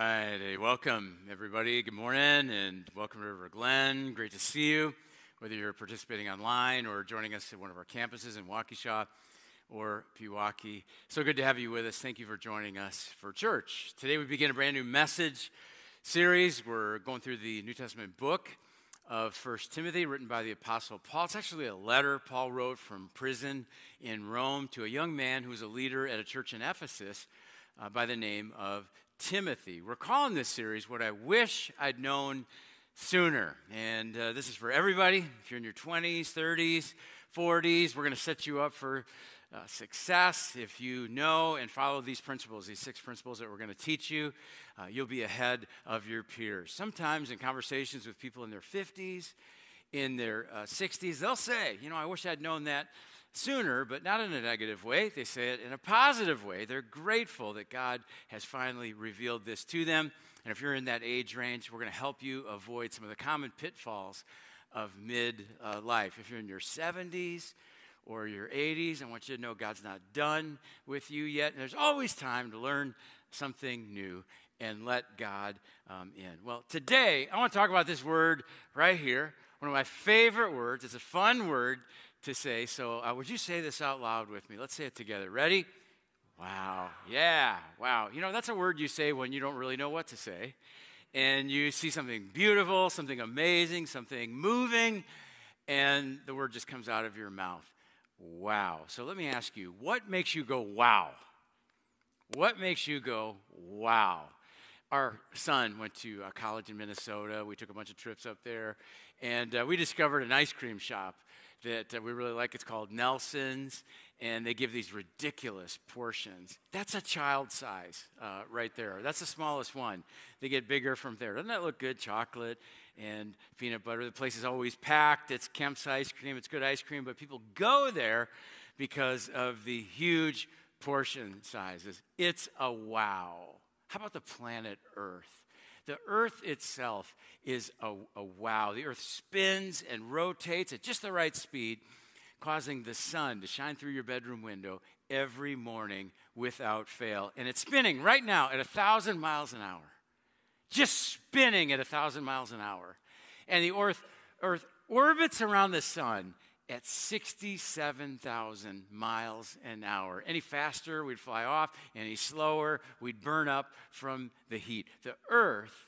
All right, hey, welcome everybody. Good morning and welcome to River Glen. Great to see you, whether you're participating online or joining us at one of our campuses in Waukesha or Pewaukee. So good to have you with us. Thank you for joining us for church. Today we begin a brand new message series. We're going through the New Testament book of First Timothy, written by the Apostle Paul. It's actually a letter Paul wrote from prison in Rome to a young man who was a leader at a church in Ephesus uh, by the name of Timothy. We're calling this series What I Wish I'd Known Sooner. And uh, this is for everybody. If you're in your 20s, 30s, 40s, we're going to set you up for uh, success. If you know and follow these principles, these six principles that we're going to teach you, uh, you'll be ahead of your peers. Sometimes in conversations with people in their 50s, in their 60s, uh, they'll say, You know, I wish I'd known that sooner, but not in a negative way. They say it in a positive way. They're grateful that God has finally revealed this to them. And if you're in that age range, we're going to help you avoid some of the common pitfalls of mid uh, life. If you're in your 70s or your 80s, I want you to know God's not done with you yet. And there's always time to learn something new and let God um, in. Well, today I want to talk about this word right here. One of my favorite words. It's a fun word to say. So, uh, would you say this out loud with me? Let's say it together. Ready? Wow. Yeah. Wow. You know, that's a word you say when you don't really know what to say. And you see something beautiful, something amazing, something moving, and the word just comes out of your mouth. Wow. So let me ask you, what makes you go, wow? What makes you go, wow? Our son went to a college in Minnesota. We took a bunch of trips up there, and uh, we discovered an ice cream shop that uh, we really like. It's called Nelson's, and they give these ridiculous portions. That's a child size uh, right there. That's the smallest one. They get bigger from there. Doesn't that look good? Chocolate and peanut butter. The place is always packed. It's Kemp's ice cream. It's good ice cream, but people go there because of the huge portion sizes. It's a wow. How about the planet Earth? The earth itself is a, a, wow. The earth spins and rotates at just the right speed, causing the sun to shine through your bedroom window every morning without fail. And it's spinning right now at a thousand miles an hour. Just spinning at a thousand miles an hour. And the earth, earth orbits around the sun at 67,000 miles an hour. Any faster, we'd fly off. Any slower, we'd burn up from the heat. The earth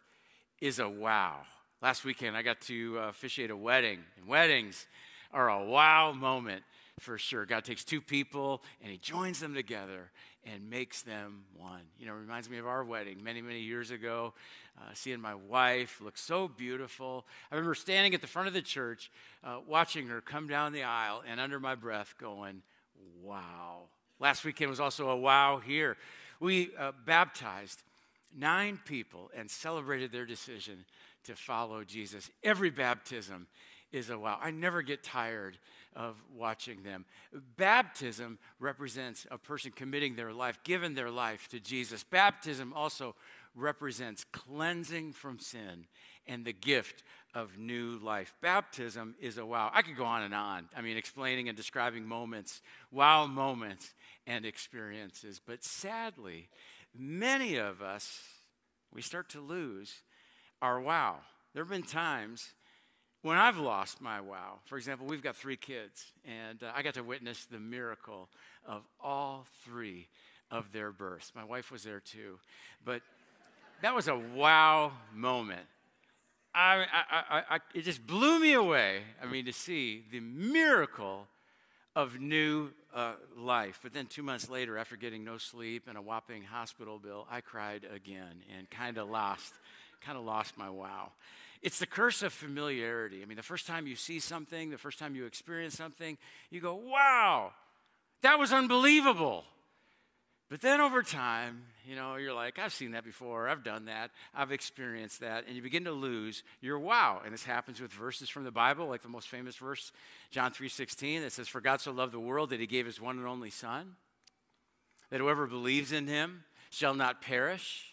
is a wow. Last weekend, I got to uh, officiate a wedding, and weddings are a wow moment for sure. God takes two people and He joins them together and makes them one. You know, reminds me of our wedding many, many years ago. Uh, seeing my wife look so beautiful. I remember standing at the front of the church, uh, watching her come down the aisle, and under my breath going, wow. Last weekend was also a wow here. We uh, baptized nine people and celebrated their decision to follow Jesus. Every baptism is a wow. I never get tired of watching them. Baptism represents a person committing their life, giving their life to Jesus. Baptism also represents cleansing from sin and the gift of new life. Baptism is a wow. I could go on and on. I mean, explaining and describing moments, wow moments and experiences. But sadly, many of us, we start to lose our wow. There have been times when I've lost my wow. For example, we've got three kids, and uh, I got to witness the miracle of all three of their births. My wife was there too. But that was a wow moment. I, I, I, it just blew me away. I mean, to see the miracle of new uh, life. But then two months later, after getting no sleep and a whopping hospital bill, I cried again and kind of lost, kind of lost my wow. It's the curse of familiarity. I mean, the first time you see something, the first time you experience something, you go, wow, that was unbelievable. But then over time, you know, you're like, I've seen that before, I've done that, I've experienced that, and you begin to lose your wow. And this happens with verses from the Bible, like the most famous verse, John 3:16, that says, For God so loved the world that he gave his one and only Son, that whoever believes in him shall not perish,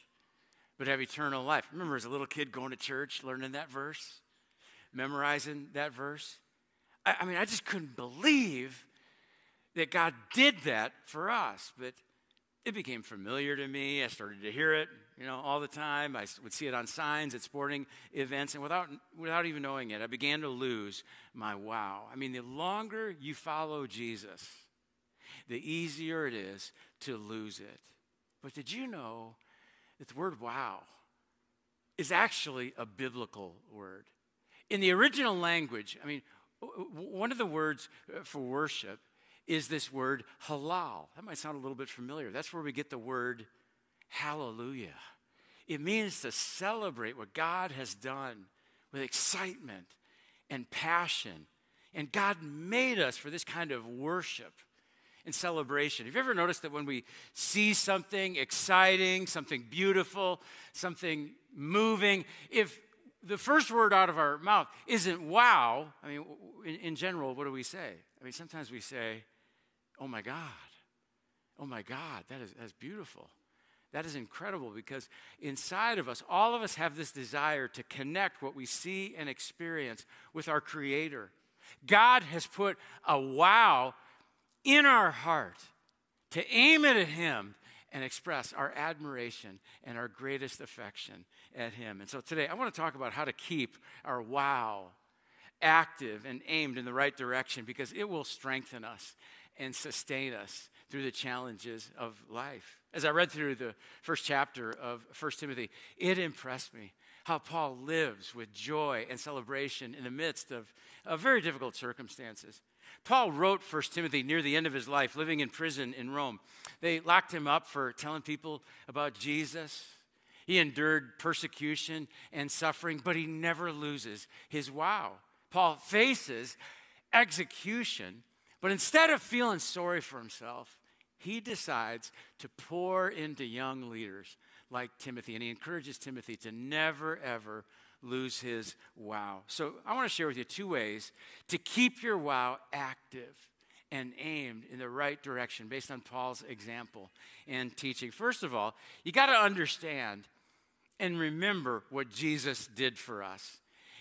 but have eternal life. Remember as a little kid going to church, learning that verse, memorizing that verse? I, I mean, I just couldn't believe that God did that for us. But it became familiar to me. I started to hear it you know, all the time. I would see it on signs at sporting events, and without, without even knowing it, I began to lose my wow. I mean, the longer you follow Jesus, the easier it is to lose it. But did you know the word wow is actually a biblical word? In the original language, I mean, one of the words uh, for worship is this word halal. That might sound a little bit familiar. That's where we get the word hallelujah. It means to celebrate what God has done with excitement and passion. And God made us for this kind of worship and celebration. Have you ever noticed that when we see something exciting, something beautiful, something moving, if the first word out of our mouth isn't wow, I mean, in, in general, what do we say? I mean, sometimes we say, oh my God, oh my God, that is, that's beautiful. That is incredible because inside of us, all of us have this desire to connect what we see and experience with our Creator. God has put a wow in our heart to aim it at Him and express our admiration and our greatest affection at Him. And so today, I want to talk about how to keep our wow active and aimed in the right direction because it will strengthen us and sustain us through the challenges of life. As I read through the first chapter of 1 Timothy, it impressed me how Paul lives with joy and celebration in the midst of, of very difficult circumstances. Paul wrote 1 Timothy near the end of his life, living in prison in Rome. They locked him up for telling people about Jesus. He endured persecution and suffering, but he never loses his wow. Paul faces execution but instead of feeling sorry for himself, he decides to pour into young leaders like Timothy. And he encourages Timothy to never, ever lose his wow. So I want to share with you two ways to keep your wow active and aimed in the right direction based on Paul's example and teaching. First of all, you got to understand and remember what Jesus did for us.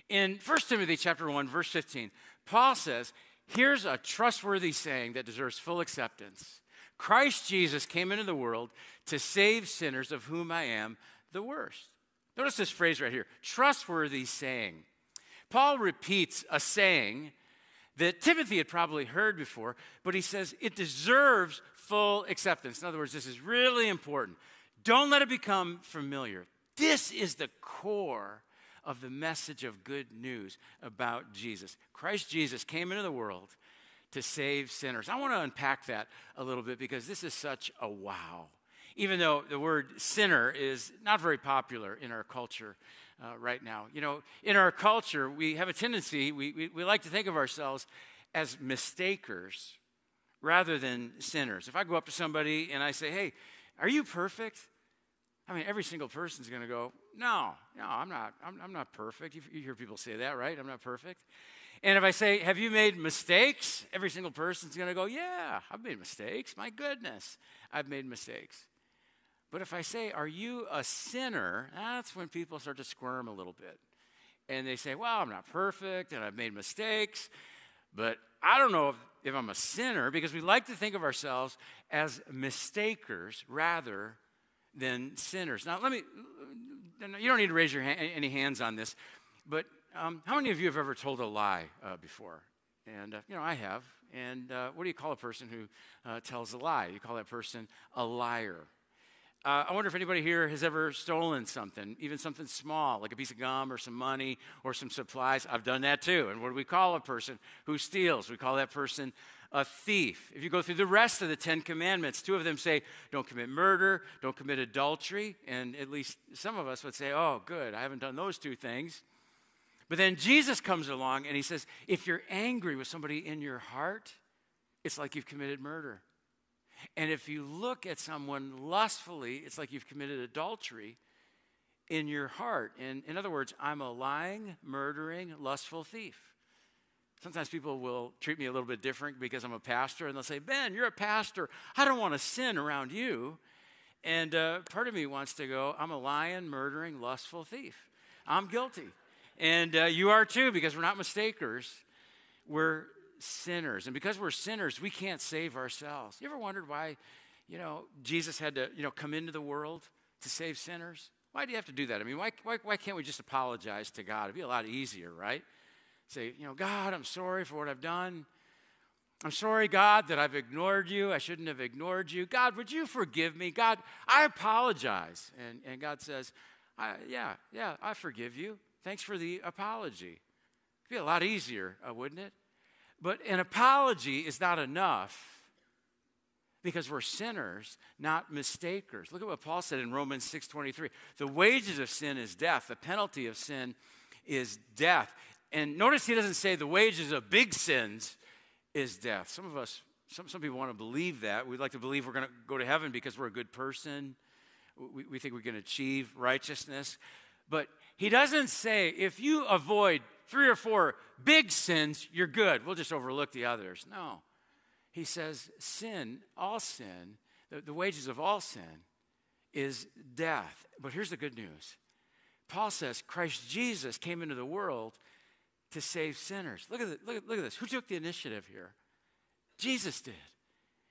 In 1 Timothy chapter 1 verse 15, Paul says, Here's a trustworthy saying that deserves full acceptance Christ Jesus came into the world to save sinners, of whom I am the worst. Notice this phrase right here trustworthy saying. Paul repeats a saying that Timothy had probably heard before, but he says it deserves full acceptance. In other words, this is really important. Don't let it become familiar. This is the core of the message of good news about Jesus. Christ Jesus came into the world to save sinners. I want to unpack that a little bit because this is such a wow. Even though the word sinner is not very popular in our culture uh, right now. You know, in our culture, we have a tendency, we, we, we like to think of ourselves as mistakers rather than sinners. If I go up to somebody and I say, hey, are you perfect? I mean, every single person's going to go, no, no, I'm not. I'm, I'm not perfect. You, you hear people say that, right? I'm not perfect. And if I say, have you made mistakes? Every single person's going to go, yeah, I've made mistakes. My goodness, I've made mistakes. But if I say, are you a sinner? That's when people start to squirm a little bit. And they say, well, I'm not perfect and I've made mistakes, but I don't know if, if I'm a sinner because we like to think of ourselves as mistakers rather than sinners. Now, let me, you don't need to raise your hand, any hands on this, but um, how many of you have ever told a lie uh, before? And, uh, you know, I have. And uh, what do you call a person who uh, tells a lie? You call that person a liar. Uh, I wonder if anybody here has ever stolen something, even something small, like a piece of gum or some money or some supplies. I've done that too. And what do we call a person who steals? We call that person a thief. If you go through the rest of the Ten Commandments, two of them say, don't commit murder, don't commit adultery. And at least some of us would say, oh, good, I haven't done those two things. But then Jesus comes along and he says, if you're angry with somebody in your heart, it's like you've committed murder. And if you look at someone lustfully, it's like you've committed adultery in your heart. And in other words, I'm a lying, murdering, lustful thief. Sometimes people will treat me a little bit different because I'm a pastor, and they'll say, Ben, you're a pastor. I don't want to sin around you. And uh, part of me wants to go, I'm a lying, murdering, lustful thief. I'm guilty. And uh, you are too, because we're not mistakers. We're sinners. And because we're sinners, we can't save ourselves. You ever wondered why, you know, Jesus had to, you know, come into the world to save sinners? Why do you have to do that? I mean, why, why, why can't we just apologize to God? It'd be a lot easier, right? Say, you know, God, I'm sorry for what I've done. I'm sorry, God, that I've ignored you. I shouldn't have ignored you. God, would you forgive me? God, I apologize. And, and God says, Yeah, yeah, I forgive you. Thanks for the apology. It'd be a lot easier, uh, wouldn't it? But an apology is not enough because we're sinners, not mistakers. Look at what Paul said in Romans 6:23. The wages of sin is death. The penalty of sin is death. And notice he doesn't say the wages of big sins is death. Some of us, some, some people want to believe that. We'd like to believe we're going to go to heaven because we're a good person. We, we think we can achieve righteousness. But he doesn't say if you avoid three or four big sins, you're good. We'll just overlook the others. No he says, sin, all sin, the, the wages of all sin is death. But here's the good news Paul says Christ Jesus came into the world to save sinners. Look at, the, look, at, look at this. Who took the initiative here? Jesus did.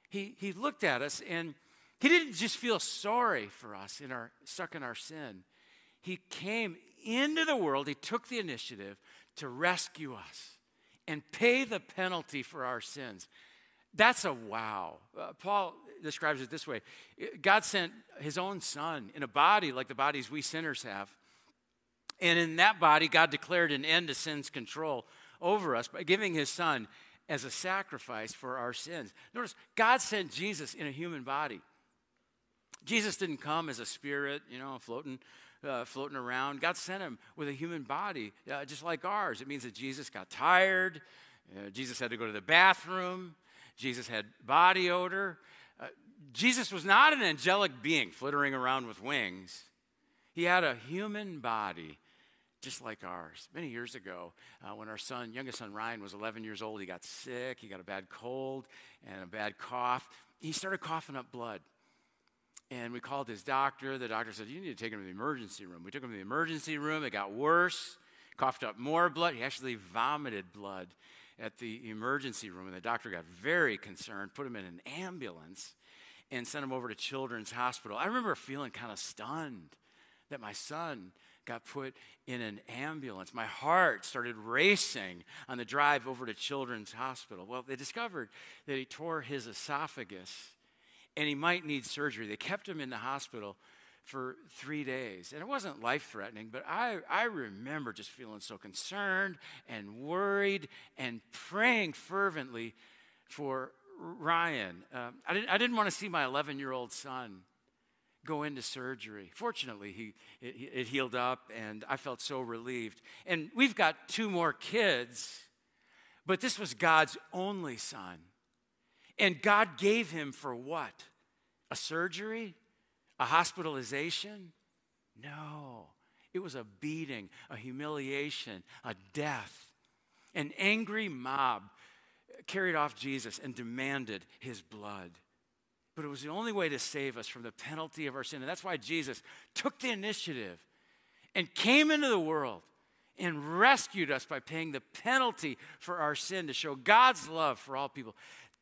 He, he looked at us and he didn't just feel sorry for us in our stuck in our sin. He came into the world, he took the initiative to rescue us and pay the penalty for our sins. That's a wow. Uh, Paul describes it this way God sent his own son in a body like the bodies we sinners have. And in that body, God declared an end to sin's control over us by giving his son as a sacrifice for our sins. Notice, God sent Jesus in a human body. Jesus didn't come as a spirit, you know, floating, uh, floating around. God sent him with a human body, uh, just like ours. It means that Jesus got tired. Uh, Jesus had to go to the bathroom. Jesus had body odor. Uh, Jesus was not an angelic being flittering around with wings. He had a human body just like ours. Many years ago, uh, when our son, youngest son Ryan, was 11 years old, he got sick. He got a bad cold and a bad cough. He started coughing up blood. And we called his doctor. The doctor said, You need to take him to the emergency room. We took him to the emergency room. It got worse, coughed up more blood. He actually vomited blood at the emergency room, and the doctor got very concerned, put him in an ambulance, and sent him over to Children's Hospital. I remember feeling kind of stunned that my son got put in an ambulance. My heart started racing on the drive over to Children's Hospital. Well, they discovered that he tore his esophagus and he might need surgery. They kept him in the hospital for three days. And it wasn't life threatening, but I, I remember just feeling so concerned and worried and praying fervently for Ryan. Um, I, didn't, I didn't want to see my 11 year old son go into surgery. Fortunately, he, it, it healed up, and I felt so relieved. And we've got two more kids, but this was God's only son. And God gave him for what? A surgery? A hospitalization? No. It was a beating, a humiliation, a death. An angry mob carried off Jesus and demanded his blood. But it was the only way to save us from the penalty of our sin. And that's why Jesus took the initiative and came into the world and rescued us by paying the penalty for our sin to show God's love for all people.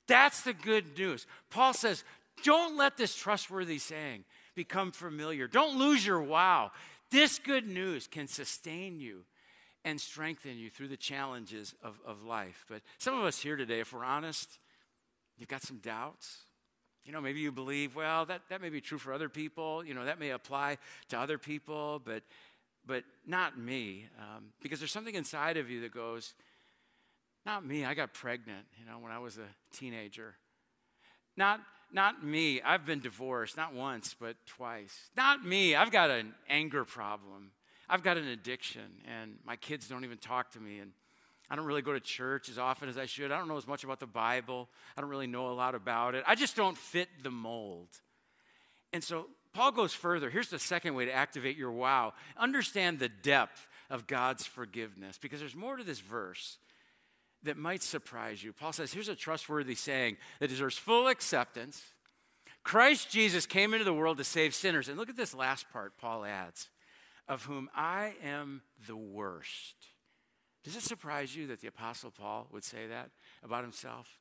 That's the good news. Paul says, don't let this trustworthy saying become familiar. Don't lose your wow. This good news can sustain you and strengthen you through the challenges of, of life. But some of us here today, if we're honest, you've got some doubts. You know, maybe you believe, well, that, that may be true for other people. You know, that may apply to other people, but, but not me. Um, because there's something inside of you that goes, not me. I got pregnant, you know, when I was a teenager. Not, not me. I've been divorced, not once, but twice. Not me. I've got an anger problem. I've got an addiction, and my kids don't even talk to me. And I don't really go to church as often as I should. I don't know as much about the Bible. I don't really know a lot about it. I just don't fit the mold. And so Paul goes further. Here's the second way to activate your wow understand the depth of God's forgiveness, because there's more to this verse that might surprise you. Paul says, here's a trustworthy saying that deserves full acceptance. Christ Jesus came into the world to save sinners. And look at this last part, Paul adds, of whom I am the worst. Does it surprise you that the Apostle Paul would say that about himself?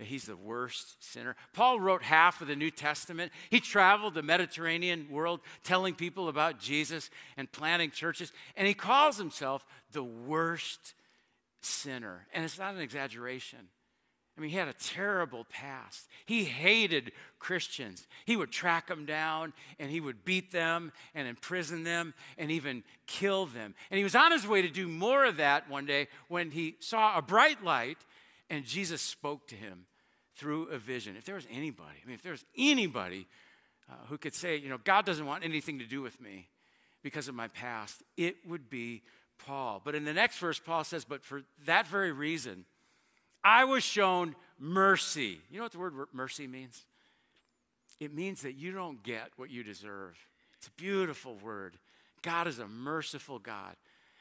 that he's the worst sinner. Paul wrote half of the New Testament. He traveled the Mediterranean world telling people about Jesus and planting churches, and he calls himself the worst sinner. And it's not an exaggeration. I mean, he had a terrible past. He hated Christians. He would track them down and he would beat them and imprison them and even kill them. And he was on his way to do more of that one day when he saw a bright light and Jesus spoke to him through a vision. If there was anybody, I mean, if there was anybody uh, who could say, you know, God doesn't want anything to do with me because of my past, it would be Paul. But in the next verse, Paul says, but for that very reason, I was shown mercy. You know what the word mercy means? It means that you don't get what you deserve. It's a beautiful word. God is a merciful God.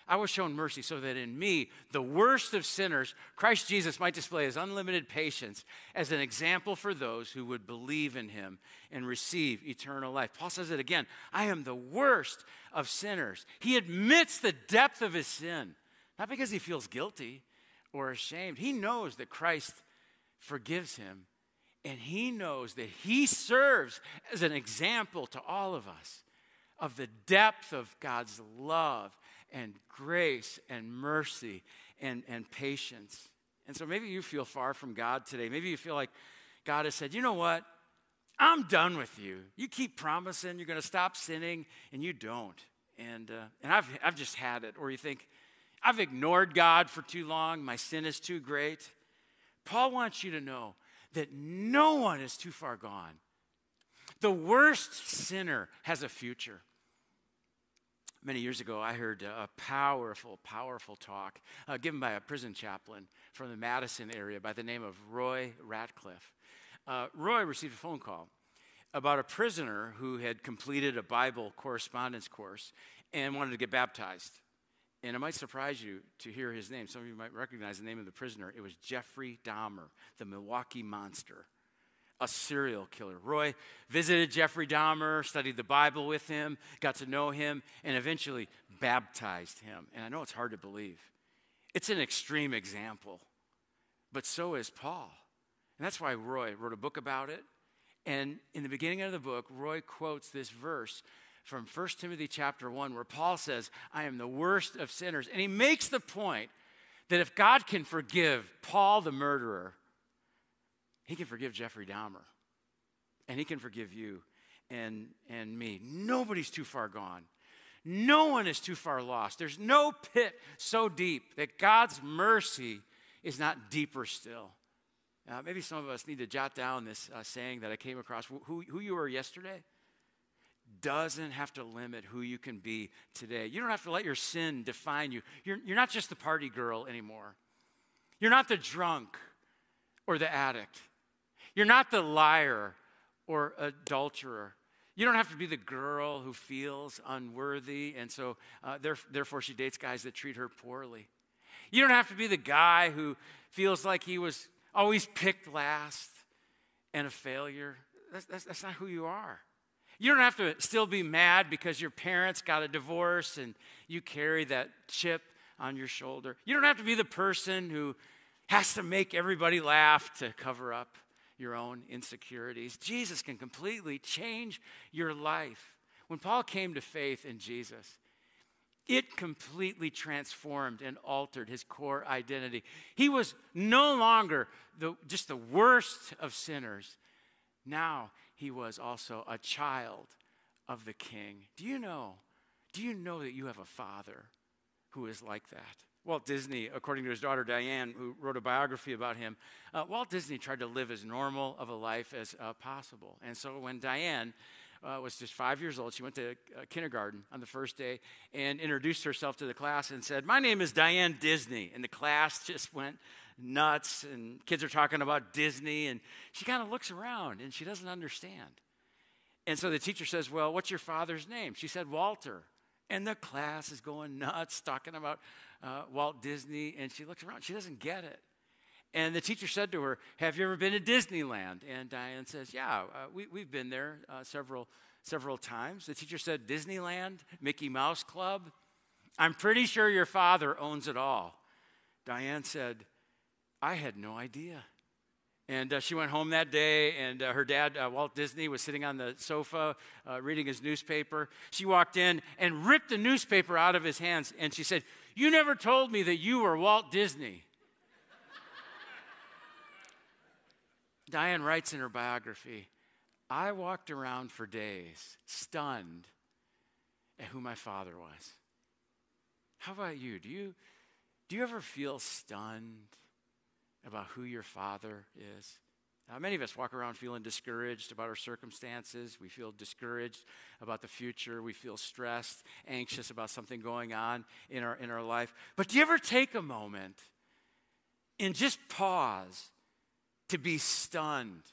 I was shown mercy so that in me, the worst of sinners, Christ Jesus might display his unlimited patience as an example for those who would believe in him and receive eternal life. Paul says it again I am the worst of sinners. He admits the depth of his sin, not because he feels guilty or ashamed. He knows that Christ forgives him, and he knows that he serves as an example to all of us of the depth of God's love and grace and mercy and, and patience. And so maybe you feel far from God today. Maybe you feel like God has said, you know what? I'm done with you. You keep promising you're going to stop sinning, and you don't. And, uh, and I've, I've just had it. Or you think, I've ignored God for too long. My sin is too great. Paul wants you to know that no one is too far gone. The worst sinner has a future. Many years ago, I heard a powerful, powerful talk uh, given by a prison chaplain from the Madison area by the name of Roy Ratcliff. Uh, Roy received a phone call about a prisoner who had completed a Bible correspondence course and wanted to get baptized. And it might surprise you to hear his name. Some of you might recognize the name of the prisoner. It was Jeffrey Dahmer, the Milwaukee Monster, a serial killer. Roy visited Jeffrey Dahmer, studied the Bible with him, got to know him, and eventually baptized him. And I know it's hard to believe. It's an extreme example, but so is Paul. And that's why Roy wrote a book about it. And in the beginning of the book, Roy quotes this verse from 1 Timothy chapter 1 where Paul says, I am the worst of sinners. And he makes the point that if God can forgive Paul the murderer, he can forgive Jeffrey Dahmer. And he can forgive you and, and me. Nobody's too far gone. No one is too far lost. There's no pit so deep that God's mercy is not deeper still. Uh, maybe some of us need to jot down this uh, saying that I came across who, who you were yesterday doesn't have to limit who you can be today. You don't have to let your sin define you. You're, you're not just the party girl anymore. You're not the drunk or the addict. You're not the liar or adulterer. You don't have to be the girl who feels unworthy, and so uh, therefore she dates guys that treat her poorly. You don't have to be the guy who feels like he was always picked last and a failure. That's, that's, that's not who you are. You don't have to still be mad because your parents got a divorce and you carry that chip on your shoulder. You don't have to be the person who has to make everybody laugh to cover up your own insecurities. Jesus can completely change your life. When Paul came to faith in Jesus, it completely transformed and altered his core identity. He was no longer the, just the worst of sinners. Now he was also a child of the king. Do you know? Do you know that you have a father who is like that? Walt Disney, according to his daughter Diane, who wrote a biography about him, uh, Walt Disney tried to live as normal of a life as uh, possible. And so when Diane uh, was just five years old, she went to uh, kindergarten on the first day and introduced herself to the class and said, My name is Diane Disney. And the class just went nuts and kids are talking about Disney and she kind of looks around and she doesn't understand. And so the teacher says, Well, what's your father's name? She said, Walter. And the class is going nuts talking about uh, Walt Disney and she looks around. She doesn't get it. And the teacher said to her, Have you ever been to Disneyland? And Diane says, Yeah, uh, we, we've been there uh, several, several times. The teacher said, Disneyland, Mickey Mouse Club. I'm pretty sure your father owns it all. Diane said, I had no idea. And uh, she went home that day, and uh, her dad, uh, Walt Disney, was sitting on the sofa uh, reading his newspaper. She walked in and ripped the newspaper out of his hands, and she said, You never told me that you were Walt Disney. Diane writes in her biography I walked around for days, stunned at who my father was. How about you? Do you, do you ever feel stunned about who your father is. Uh, many of us walk around feeling discouraged about our circumstances. We feel discouraged about the future. We feel stressed, anxious about something going on in our, in our life. But do you ever take a moment and just pause to be stunned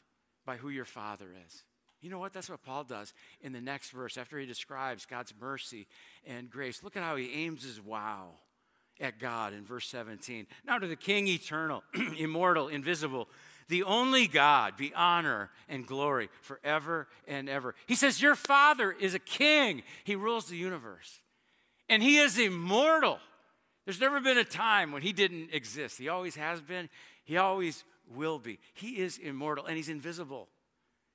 by who your father is? You know what? That's what Paul does in the next verse after he describes God's mercy and grace. Look at how he aims his wow at God in verse 17. Now to the King eternal, immortal, invisible, the only God, be honor and glory forever and ever. He says, Your Father is a king, He rules the universe, and He is immortal. There's never been a time when He didn't exist. He always has been, He always will be. He is immortal, and He's invisible.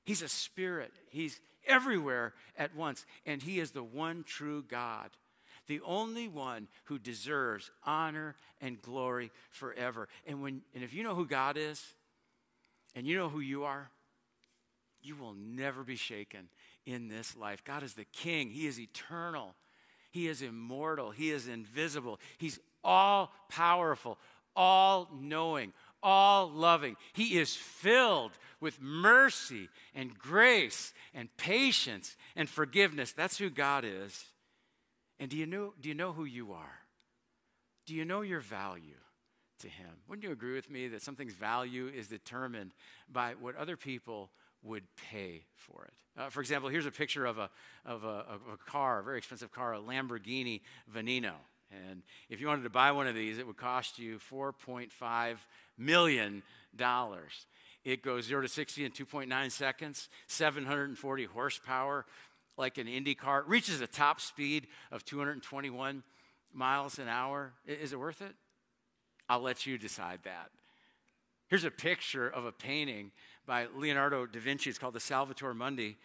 He's a spirit, He's everywhere at once, and He is the one true God the only one who deserves honor and glory forever. And when and if you know who God is and you know who you are, you will never be shaken in this life. God is the king. He is eternal. He is immortal. He is invisible. He's all powerful, all knowing, all loving. He is filled with mercy and grace and patience and forgiveness. That's who God is. And do you know, do you know who you are? Do you know your value to Him? Wouldn't you agree with me that something's value is determined by what other people would pay for it? Uh, for example, here's a picture of a, of, a, of a car, a very expensive car, a Lamborghini Veneno. And if you wanted to buy one of these, it would cost you $4.5 million. It goes 0 to 60 in 2.9 seconds, 740 horsepower, like an Indy car, reaches a top speed of 221 miles an hour. Is it worth it? I'll let you decide that. Here's a picture of a painting by Leonardo da Vinci. It's called the Salvator Mundi.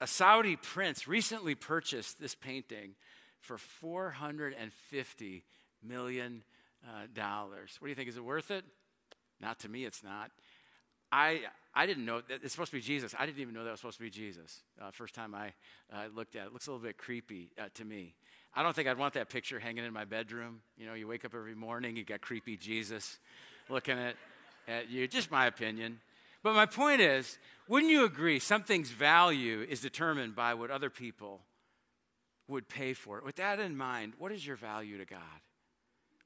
A Saudi prince recently purchased this painting for $450 million. Uh, what do you think? Is it worth it? Not to me, it's not. I, I didn't know that it's supposed to be Jesus. I didn't even know that was supposed to be Jesus. Uh, first time I uh, looked at it, it looks a little bit creepy uh, to me. I don't think I'd want that picture hanging in my bedroom. You know, you wake up every morning, you got creepy Jesus looking at, at you. Just my opinion. But my point is, wouldn't you agree something's value is determined by what other people would pay for it? With that in mind, what is your value to God?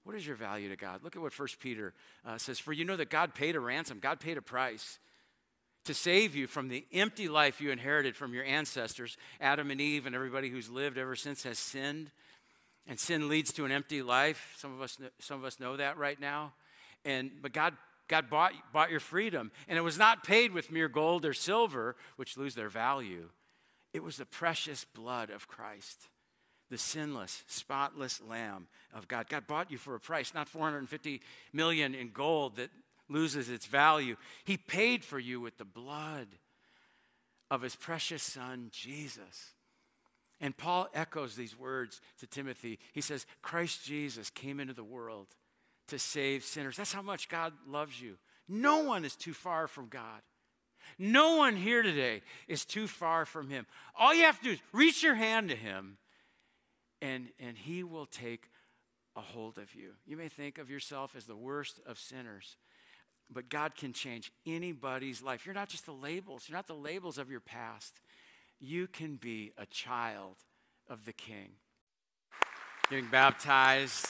What is your value to God? Look at what 1 Peter uh, says. For you know that God paid a ransom, God paid a price to save you from the empty life you inherited from your ancestors. Adam and Eve and everybody who's lived ever since has sinned. And sin leads to an empty life. Some of us, some of us know that right now. And, but God, God bought, bought your freedom. And it was not paid with mere gold or silver, which lose their value. It was the precious blood of Christ, the sinless, spotless Lamb of God. God bought you for a price, not 450 million in gold that loses its value. He paid for you with the blood of his precious son, Jesus. And Paul echoes these words to Timothy. He says, Christ Jesus came into the world to save sinners. That's how much God loves you. No one is too far from God. No one here today is too far from Him. All you have to do is reach your hand to Him, and, and He will take a hold of you. You may think of yourself as the worst of sinners, but God can change anybody's life. You're not just the labels, you're not the labels of your past. You can be a child of the King. Getting baptized.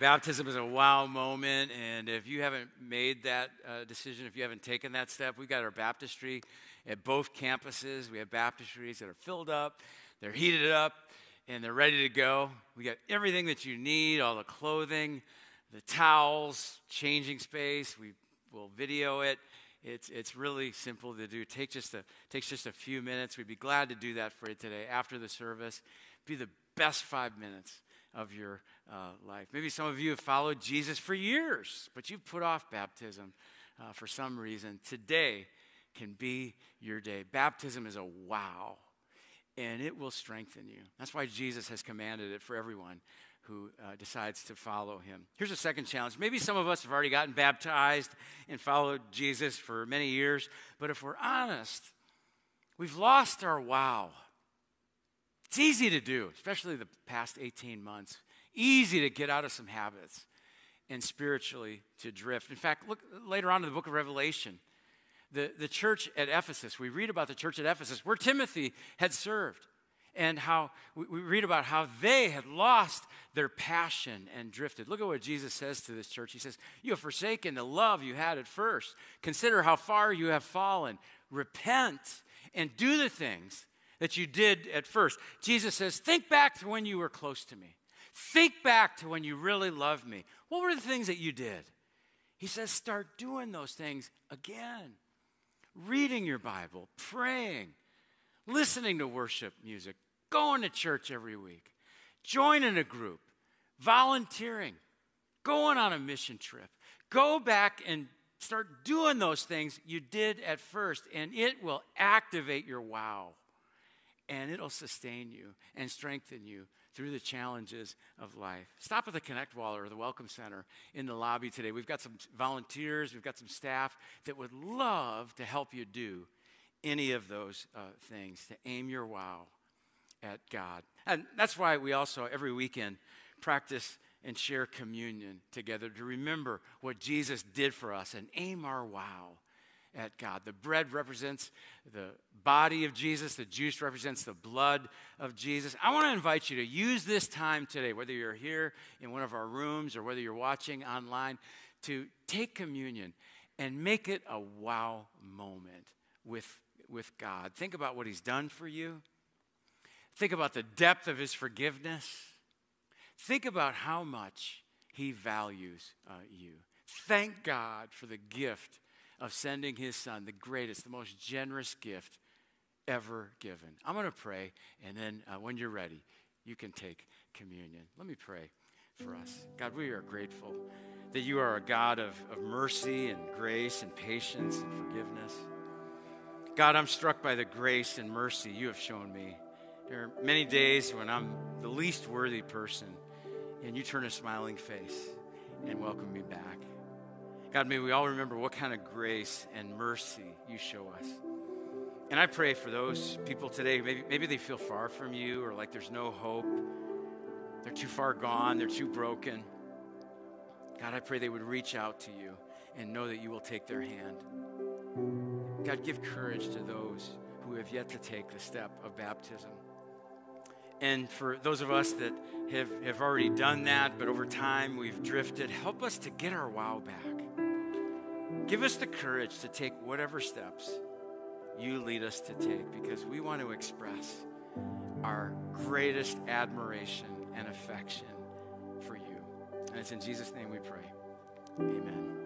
Baptism is a wow moment, and if you haven't made that uh, decision, if you haven't taken that step, we've got our baptistry at both campuses. We have baptistries that are filled up, they're heated up, and they're ready to go. We got everything that you need, all the clothing, the towels, changing space. We will video it. It's, it's really simple to do. Take just a, takes just a few minutes. We'd be glad to do that for you today after the service. Be the best five minutes of your uh, life. Maybe some of you have followed Jesus for years, but you've put off baptism uh, for some reason, today can be your day. Baptism is a wow, and it will strengthen you. That's why Jesus has commanded it for everyone who uh, decides to follow him. Here's a second challenge. Maybe some of us have already gotten baptized and followed Jesus for many years, but if we're honest, we've lost our wow. It's easy to do, especially the past 18 months. Easy to get out of some habits and spiritually to drift. In fact, look later on in the book of Revelation, the, the church at Ephesus, we read about the church at Ephesus where Timothy had served and how we, read about how they had lost their passion and drifted. Look at what Jesus says to this church. He says, You have forsaken the love you had at first. Consider how far you have fallen. Repent and do the things that you did at first. Jesus says, Think back to when you were close to me. Think back to when you really loved me. What were the things that you did? He says, Start doing those things again. Reading your Bible, praying, listening to worship music, going to church every week, joining a group, volunteering, going on a mission trip. Go back and start doing those things you did at first, and it will activate your wow. And it'll sustain you and strengthen you through the challenges of life. Stop at the Connect Wall or the Welcome Center in the lobby today. We've got some volunteers, we've got some staff that would love to help you do any of those uh, things, to aim your wow at God. And that's why we also, every weekend, practice and share communion together to remember what Jesus did for us and aim our wow at God. The bread represents the body of Jesus, the juice represents the blood of Jesus. I want to invite you to use this time today, whether you're here in one of our rooms or whether you're watching online, to take communion and make it a wow moment with, with God. Think about what He's done for you, think about the depth of His forgiveness, think about how much He values uh, you. Thank God for the gift of sending his son, the greatest, the most generous gift ever given. I'm going to pray, and then uh, when you're ready, you can take communion. Let me pray for us. God, we are grateful that you are a God of, of mercy and grace and patience and forgiveness. God, I'm struck by the grace and mercy you have shown me. There are many days when I'm the least worthy person, and you turn a smiling face and welcome me back. God, may we all remember what kind of grace and mercy you show us. And I pray for those people today, maybe, maybe they feel far from you or like there's no hope. They're too far gone, they're too broken. God, I pray they would reach out to you and know that you will take their hand. God, give courage to those who have yet to take the step of baptism. And for those of us that have, have already done that, but over time we've drifted, help us to get our wow back. Give us the courage to take whatever steps you lead us to take because we want to express our greatest admiration and affection for you. And it's in Jesus' name we pray. Amen.